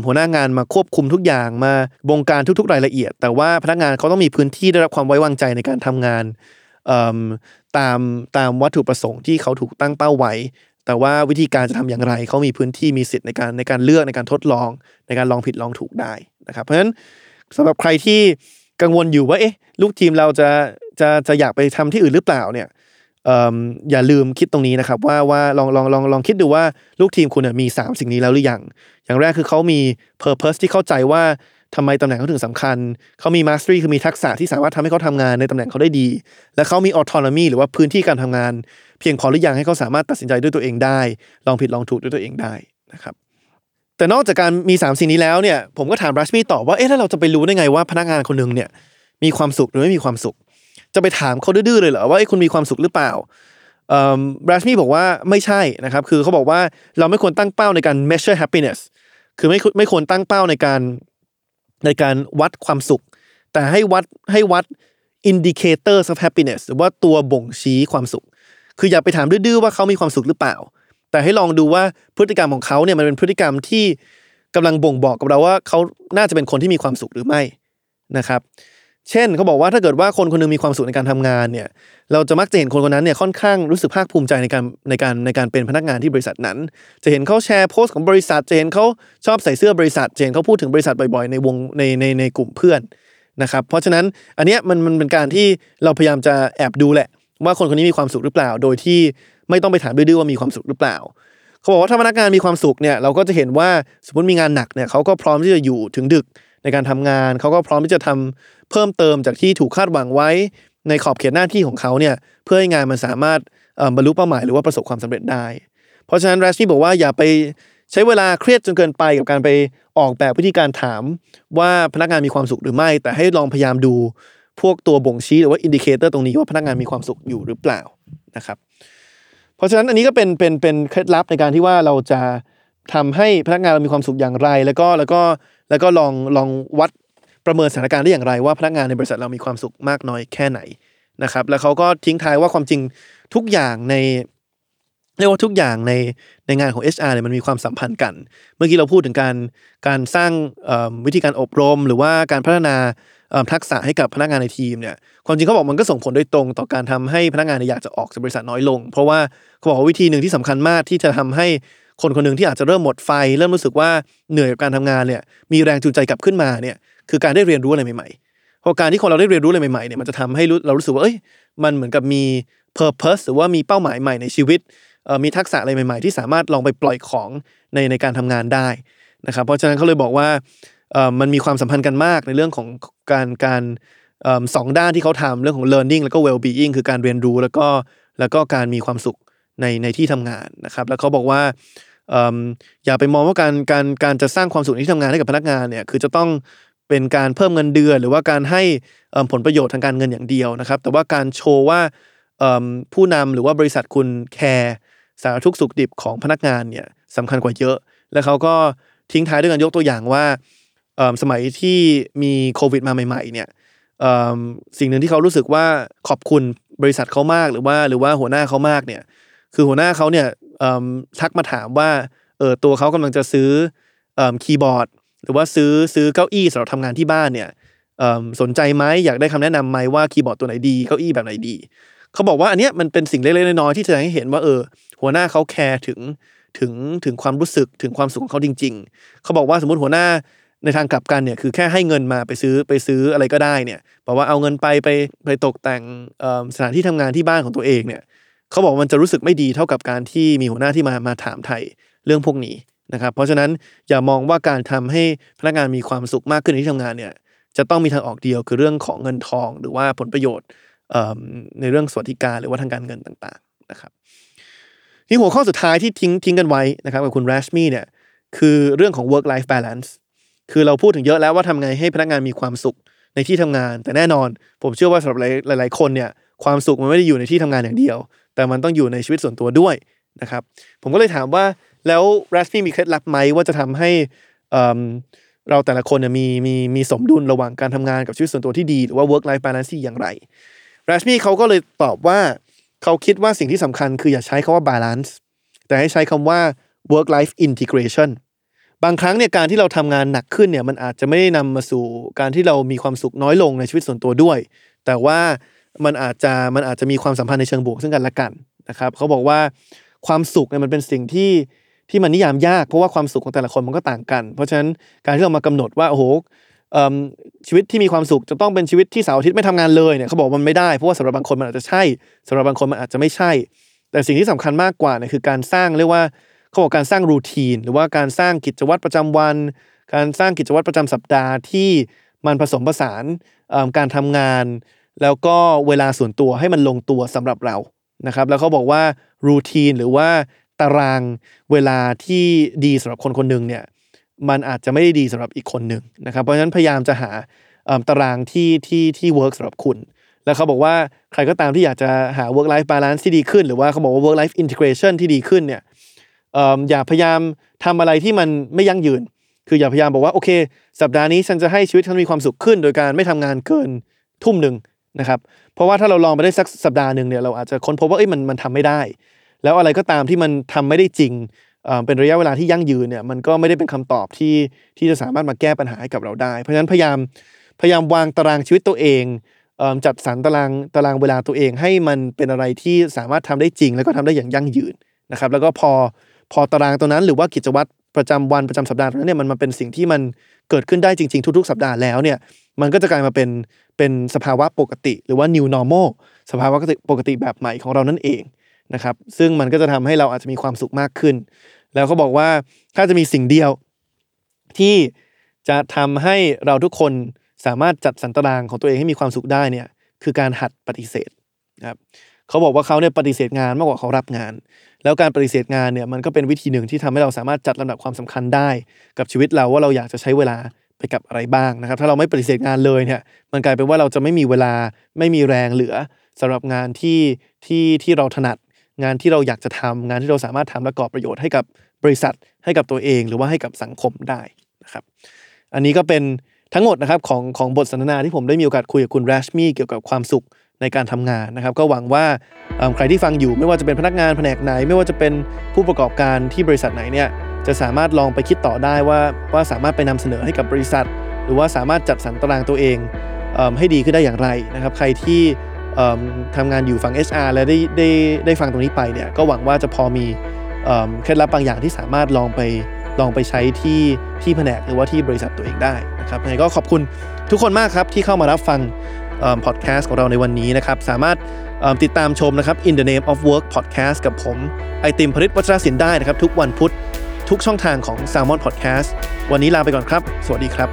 หัวหน้างานมาควบคุมทุกอย่างมาบงการทุก ๆ รายละเอียด แต่ว่าพนักงานเขาต้องมีพื้นที่ได้รับความไว้วางใจในการทำงานตามตามวัตถุประสงค์ที่เขาถูกตั้งเป้าไว้ แต่ว่าวิธีการจะทำอย่างไรเขามีพื้นที่มีสิทธิ์ในการในการเลือกในการทดลอง ในการลองผิดลองถูกได้นะครับ เพราะฉะนั้นสำหรับใครที่กังวลอยู่ว่าเอ๊ะลูกทีมเราจะจะจะอยากไปทำที่อื่นหรือเปล่าเนี่ยอย่าลืมคิดตรงนี้นะครับ ว่าว่าลองลองลองลองคิดดูว่าลูกทีมคุณมี 3 สิ่งนี้แล้วหรือยังอย่างแรกคือเขามี purpose ที่เข้าใจว่าทำไมตำแหน่งเขาถึงสำคัญ เขามี mastery คือมีทักษะที่สามารถทำให้เขาทำงานในตำแหน่งเขาได้ดี และเขามี autonomy หรือว่าพื้นที่การทำงาน เพียงพอหรือยังให้เขาสามารถตัดสินใจด้วยตัวเองได้ ลองผิดลองถูกด้วยตัวเองได้นะครับแต่นอกจากการมี 3 สิ่งนี้แล้วเนี่ยผมก็ถามรัชมีต่อว่าเอ๊ะแล้วเราจะไปรู้ได้ไงว่าพนักงานคนหนึ่งเนี่ยมีความสุขหรือไม่มีความสุข จะไปถามเขาดื้อเลยเหรอว่าเอ้คุณมีความสุขหรือเปล่าบรัชมีบอกว่าไม่ใช่นะครับคือเขาบอกว่าเราไม่ควรตั้งเป้าในการ measure happiness คือไม่ไม่ควรตั้งเป้าในการในการวัดความสุข แต่ให้วัดให้วัด indicator of happiness หรือว่าตัวบ่งชี้ความสุข คืออย่าไปถามดื้อๆว่าเขามีความสุขหรือเปล่า แต่ให้ลองดูว่าพฤติกรรมของเขาเนี่ยมันเป็นพฤติกรรมที่กำลังบ่งบอกกับเราว่าเขาน่าจะเป็นคนที่มีความสุขหรือไม่นะครับ เช่นเขาบอกว่าถ้าเกิดว่าคนคนหนึงมีความสุขในการทำงานเนี่ย เราจะมักจะเห็นคนคนนั้นเนี่ยค่อนข้างรู้สึกภาคภูมิใจในการในการในการเป็นพนักงานที่บริษัทนั้น จะเห็นเขาแชร์โพสต์ของบริษัท จะเห็นเขาชอบใส่เสื้อบริษัท จะเห็นเขาพูดถึงบริษัทบ่อยๆในวงในในในกลุ่มเพื่อนนะครับ เพราะฉะนั้นอันเนี้ยมันมันเป็นการที่เราพยายามจะแอบดูแหละ ว่าคนคนนี้มีความสุขหรือเปล่า โดยที่ไม่ต้องไปถามดื้อๆว่ามีความสุขหรือเปล่า เขาบอกว่าถ้าพนักงานมีความสุขเนี่ยเราก็จะเห็นว่าสมมติมีงานหนักเนี่ยเขาก็พร้อมที่จะอยู่ถึงดึกในการทำงาน เขาก็พร้อมที่จะทำเพิ่มเติมจากที่ถูกคาดหวังไว้ ในขอบเขตหน้าที่ของเขาเนี่ยเพื่อให้งานมันสามารถเอ่อบรรลุเป้าหมายหรือว่าประสบความสำเร็จได้ เพราะฉะนั้นแรชมี่บอกว่าอย่าไปใช้เวลาเครียดจนเกินไปกับการไปออกแบบวิธีการถามว่าพนักงานมีความสุขหรือไม่ แต่ให้ลองพยายามดู พวกตัวบ่งชี้หรือว่า indicator ตรงนี้ว่าพนักงานมีความสุขอยู่หรือเปล่านะครับ เพราะฉะนั้นอันนี้ก็เป็นเป็นเป็นเคล็ดลับในการที่ว่าเราจะทำให้พนักงานเรามีความสุขอย่างไร แล้วก็แล้วก็แล้วก็ลองลองวัดประเมินสถานการณ์ได้อย่างไร ว่าพนักงานในบริษัทเรามีความสุขมากน้อยแค่ไหนนะครับ แล้วเขาก็ทิ้งท้ายว่าความจริงทุกอย่างในเรียกว่าทุกอย่างในในงานของ HR เนี่ยมันมีความสัมพันธ์กัน เมื่อกี้เราพูดถึงการการสร้างวิธีการอบรม หรือว่าการพัฒนา ทักษะให้กับพนักงานในทีมเนี่ยความจริงเขาบอกมันก็ส่งผลโดยตรงต่อการทำให้พนักงานอยากจะออกจากบริษัทน้อยลง เพราะว่าเขาบอกว่าวิธีหนึ่งที่สำคัญมากที่จะทำให้คนคนหนึ่งที่อาจจะเริ่มหมดไฟ เริ่มรู้สึกว่าเหนื่อยกับการทำงานเนี่ยมีแรงจูงใจกลับขึ้นมาเนี่ยคือการได้เรียนรู้อะไรใหม่ๆเพราะการที่คนเราได้เรียนรู้อะไรใหม่ๆเนี่ยมันจะทำให้เรารู้สึกว่าเอ้ยมันเหมือนกับมี purpose หรือว่ามีเป้าหมายใหม่ในชีวิตมีทักษะอะไรใหม่ ๆ ที่สามารถลองไปปล่อยของในในการทำงานได้นะครับเพราะฉะนั้นเขาเลยบอกว่า มันมีความสัมพันธ์กันมากในเรื่องของการการสองด้านที่เขาทำเรื่องของ learning แล้วก็ well being คือการเรียนรู้แล้วก็แล้วก็การมีความสุขในในที่ทำงานนะครับ แล้วเขาบอกว่าอย่าไปมองว่าการการการจะสร้างความสุขในที่ทำงานให้กับพนักงานเนี่ยคือจะต้องเป็นการเพิ่มเงินเดือน หรือว่าการให้ผลประโยชน์ทางการเงินอย่างเดียวนะครับ แต่ว่าการโชว์ว่าผู้นำหรือว่าบริษัทคุณแคร์สารทุกสุขดิบของพนักงานเนี่ยสำคัญกว่าเยอะ แล้วเขาก็ทิ้งท้ายด้วยการยกตัวอย่างว่า สมัยที่มีโควิดมาใหม่ๆเนี่ยสิ่งหนึ่งที่เขารู้สึกว่าขอบคุณบริษัทเขามากหรือว่าหรือว่าหัวหน้าเขามากเนี่ยคือหัวหน้าเขาเนี่ยทักมาถามว่าเออตัวเขากำลังจะซื้ออคีย์บอร์ด หรือว่าซื้อซื้อเก้าอี้สำหรับทำงานที่บ้านเนี่ยสนใจไหมอยากได้คำแนะนำไหมว่าคีย์บอร์ดตัวไหนดีเก้าอี้แบบไหนดีเขาบอกว่าอันเนี้ยมันเป็นสิ่งเล็กๆน้อยๆที่แสดงให้เห็นว่าเออหัวหน้าเขาแคร์ถึงถึงถึงความรู้สึกถึงความสุขของเขาจริง ๆ เขาบอกว่าสมมติหัวหน้า ในทางกลับกันเนี่ยคือแค่ให้เงินมาไปซื้อไปซื้ออะไรก็ได้เนี่ยบอกว่าเอาเงินไปไปไปตกแต่งสถานที่ทำงานที่บ้านของตัวเองเนี่ยเขาบอกมันจะรู้สึกไม่ดีเท่ากับการที่มีหัวหน้าที่มามาถามไทยเรื่องพวกนี้นะครับเพราะฉะนั้นอย่ามองว่าการทำให้พนักงานมีความสุขมากขึ้นในที่ทำงานเนี่ยจะต้องมีทางออกเดียวคือเรื่องของเงินทอง หรือว่าผลประโยชน์ในเรื่องสวัสดิการหรือว่าทางการเงินต่างๆนะครับที่หัวข้อสุดท้ายที่ทิ้งทิ้งกันไว้นะครับกับคุณแรชมี่เนี่ยคือเรื่องของ work life balance คือเราพูดถึงเยอะแล้วว่าทำไงให้พนักงานมีความสุขในที่ทำงาน แต่แน่นอน ผมเชื่อว่าสำหรับหลาย ๆ คนเนี่ยความสุขมันไม่ได้อยู่ในที่ทำงานอย่างเดียว แต่มันต้องอยู่ในชีวิตส่วนตัวด้วยนะครับผมก็เลยถามว่าแล้วแรสมี่มีเคล็ดลับไหมว่าจะทำให้เเราแต่ละคนเนี่ยมีมีมีสมดุลระหว่างการทำงานกับชีวิตส่วนตัวที่ดี หรือว่า work life balance อย่างไรแรสมี่เขาก็เลยตอบว่าเขาคิดว่าสิ่งที่สำคัญคืออย่าใช้คาว่า balance แต่ให้ใช้คำว่า work life integration บางครั้งเนี่ยการที่เราทำงานหนักขึ้นเนี่ยมันอาจจะไม่ได้นำมาสู่การที่เรามีความสุขน้อยลงในชีวิตส่วนตัวด้วย แต่ว่ามันอาจจะมันอาจจะมีความสัมพันธ์ในเชิงบวกซึ่งกันและกันนะครับเขาบอกว่าความสุขเนี่ยมันเป็นสิ่งที่ที่มันนิยามยากเพราะว่าความสุขของแต่ละคนมันก็ต่างกัน เพราะฉะนั้นการที่เรามากำหนดว่าโอ้โหชีวิตที่มีความสุขจะต้องเป็นชีวิตที่เสาร์อาทิตย์ไม่ทำงานเลยเนี่ยเขาบอกมันไม่ได้เพราะว่าสำหรับบางคนมันอาจจะใช่สำหรับบางคนมันอาจจะไม่ใช่ แต่สิ่งที่สำคัญมากกว่าเนี่ยคือการสร้างเรียกว่า เขาบอกการสร้างรูทีน หรือว่าการสร้างกิจวัตรประจำวัน การสร้างกิจวัตรประจำสัปดาห์ที่มันผสมผสานการทำงาน แล้วก็เวลาส่วนตัวให้มันลงตัวสำหรับเรานะครับแล้วเขาบอกว่ารูทีนหรือว่าตารางเวลาที่ดีสำหรับคนคนหนึ่งเนี่ยมันอาจจะไม่ได้ดีสำหรับอีกคนหนึ่งนะครับเพราะฉะนั้นพยายามจะหาตารางที่ที่ที่เวิร์กสำหรับคุณ แล้วเขาบอกว่าใครก็ตามที่อยากจะหา work life balance ที่ดีขึ้น หรือว่าเขาบอกว่า work life integration ที่ดีขึ้นเนี่ย อย่าพยายามทำอะไรที่มันไม่ยั่งยืน คืออย่าพยายามบอกว่าโอเค สัปดาห์นี้ฉันจะให้ชีวิตฉันมีความสุขขึ้น โดยการไม่ทำงานเกินทุ่มหนึ่งนะครับ เพราะว่าถ้าเราลองไปได้สักสัปดาห์หนึ่งเนี่ยเราอาจจะค้นพบว่าเอ้ยมันมันทำไม่ได้ แล้วอะไรก็ตามที่มันทำไม่ได้จริงเป็นระยะเวลาที่ยั่งยืนเนี่ยมันก็ไม่ได้เป็นคำตอบที่ที่จะสามารถมาแก้ปัญหาให้กับเราได้ เพราะฉะนั้นพยายามพยายามวางตารางชีวิตตัวเองจัดสรรตารางตารางเวลาตัวเองให้มันเป็นอะไรที่สามารถทำได้จริง แล้วก็ทำได้อย่างยั่งยืนนะครับ แล้วก็พอ พอตารางตัวนั้นหรือว่ากิจวัตรประจำวันประจำสัปดาห์ตรงนั้นเนี่ยมันมาเป็นสิ่งที่มันเกิดขึ้นได้จริง ๆ ทุก ๆ สัปดาห์แล้วเนี่ยมันก็จะกลายมาเป็นเป็นสภาวะปกติ หรือว่า new normal สภาวะปกติแบบใหม่ของเรานั่นเองนะครับซึ่งมันก็จะทำให้เราอาจจะมีความสุขมากขึ้น แล้วเขาบอกว่าถ้าจะมีสิ่งเดียวที่จะทำให้เราทุกคนสามารถจัดสรรตารางของตัวเองให้มีความสุขได้เนี่ยคือการหัดปฏิเสธนะครับ เขาบอกว่าเขาเนี่ยปฏิเสธงานมากกว่าเขารับงาน แล้วการปฏิเสธงานเนี่ยมันก็เป็นวิธีหนึ่งที่ทำให้เราสามารถจัดลำดับความสำคัญได้ กับชีวิตเราว่าเราอยากจะใช้เวลาไปกับอะไรบ้างนะครับ ถ้าเราไม่ปฏิเสธงานเลยเนี่ยมันกลายเป็นว่าเราจะไม่มีเวลาไม่มีแรงเหลือสำหรับงานที่ที่ที่เราถนัดงานที่เราอยากจะทำงานที่เราสามารถทำและก่อประโยชน์ให้กับบริษัทให้กับตัวเอง หรือว่าให้กับสังคมได้นะครับ อันนี้ก็เป็นทั้งหมดนะครับของของบทสนทนาที่ผมได้มีโอกาสคุยกับคุณแรชมี่เกี่ยวกับความสุข ในการทำงานนะครับ ก็หวังว่าใครที่ฟังอยู่ไม่ว่าจะเป็นพนักงานแผนกไหน ไม่ว่าจะเป็นผู้ประกอบการที่บริษัทไหนเนี่ยจะสามารถลองไปคิดต่อได้ว่าว่าสามารถไปนำเสนอให้กับบริษัท หรือว่าสามารถจัดสรรตารางตัวเองเอให้ดีขึ้นได้อย่างไรนะครับ ใครที่เอิ่มทำงานอยู่ฝั่ง HR และได้ได้ได้ฟังตรงนี้ไปเนี่ยก็หวังว่าจะพอมีเอิ่มเคล็ดลับบางอย่างที่สามารถลองไปลองไปใช้ที่ที่แผนกหรือว่าที่บริษัทตัวเองได้นะครับยังไงก็ขอบคุณทุกคนมากครับที่เข้ามารับฟัง พอดแคสต์ของเราในวันนี้นะครับ สามารถติดตามชมนะครับ In the Name of Work Podcast กับผม ไอติมผลิตวัชรศิลป์ได้นะครับ ทุกวันพุธทุกช่องทางของ s ซ l m o n Podcast วันนี้ลาไปก่อนครับ สวัสดีครับ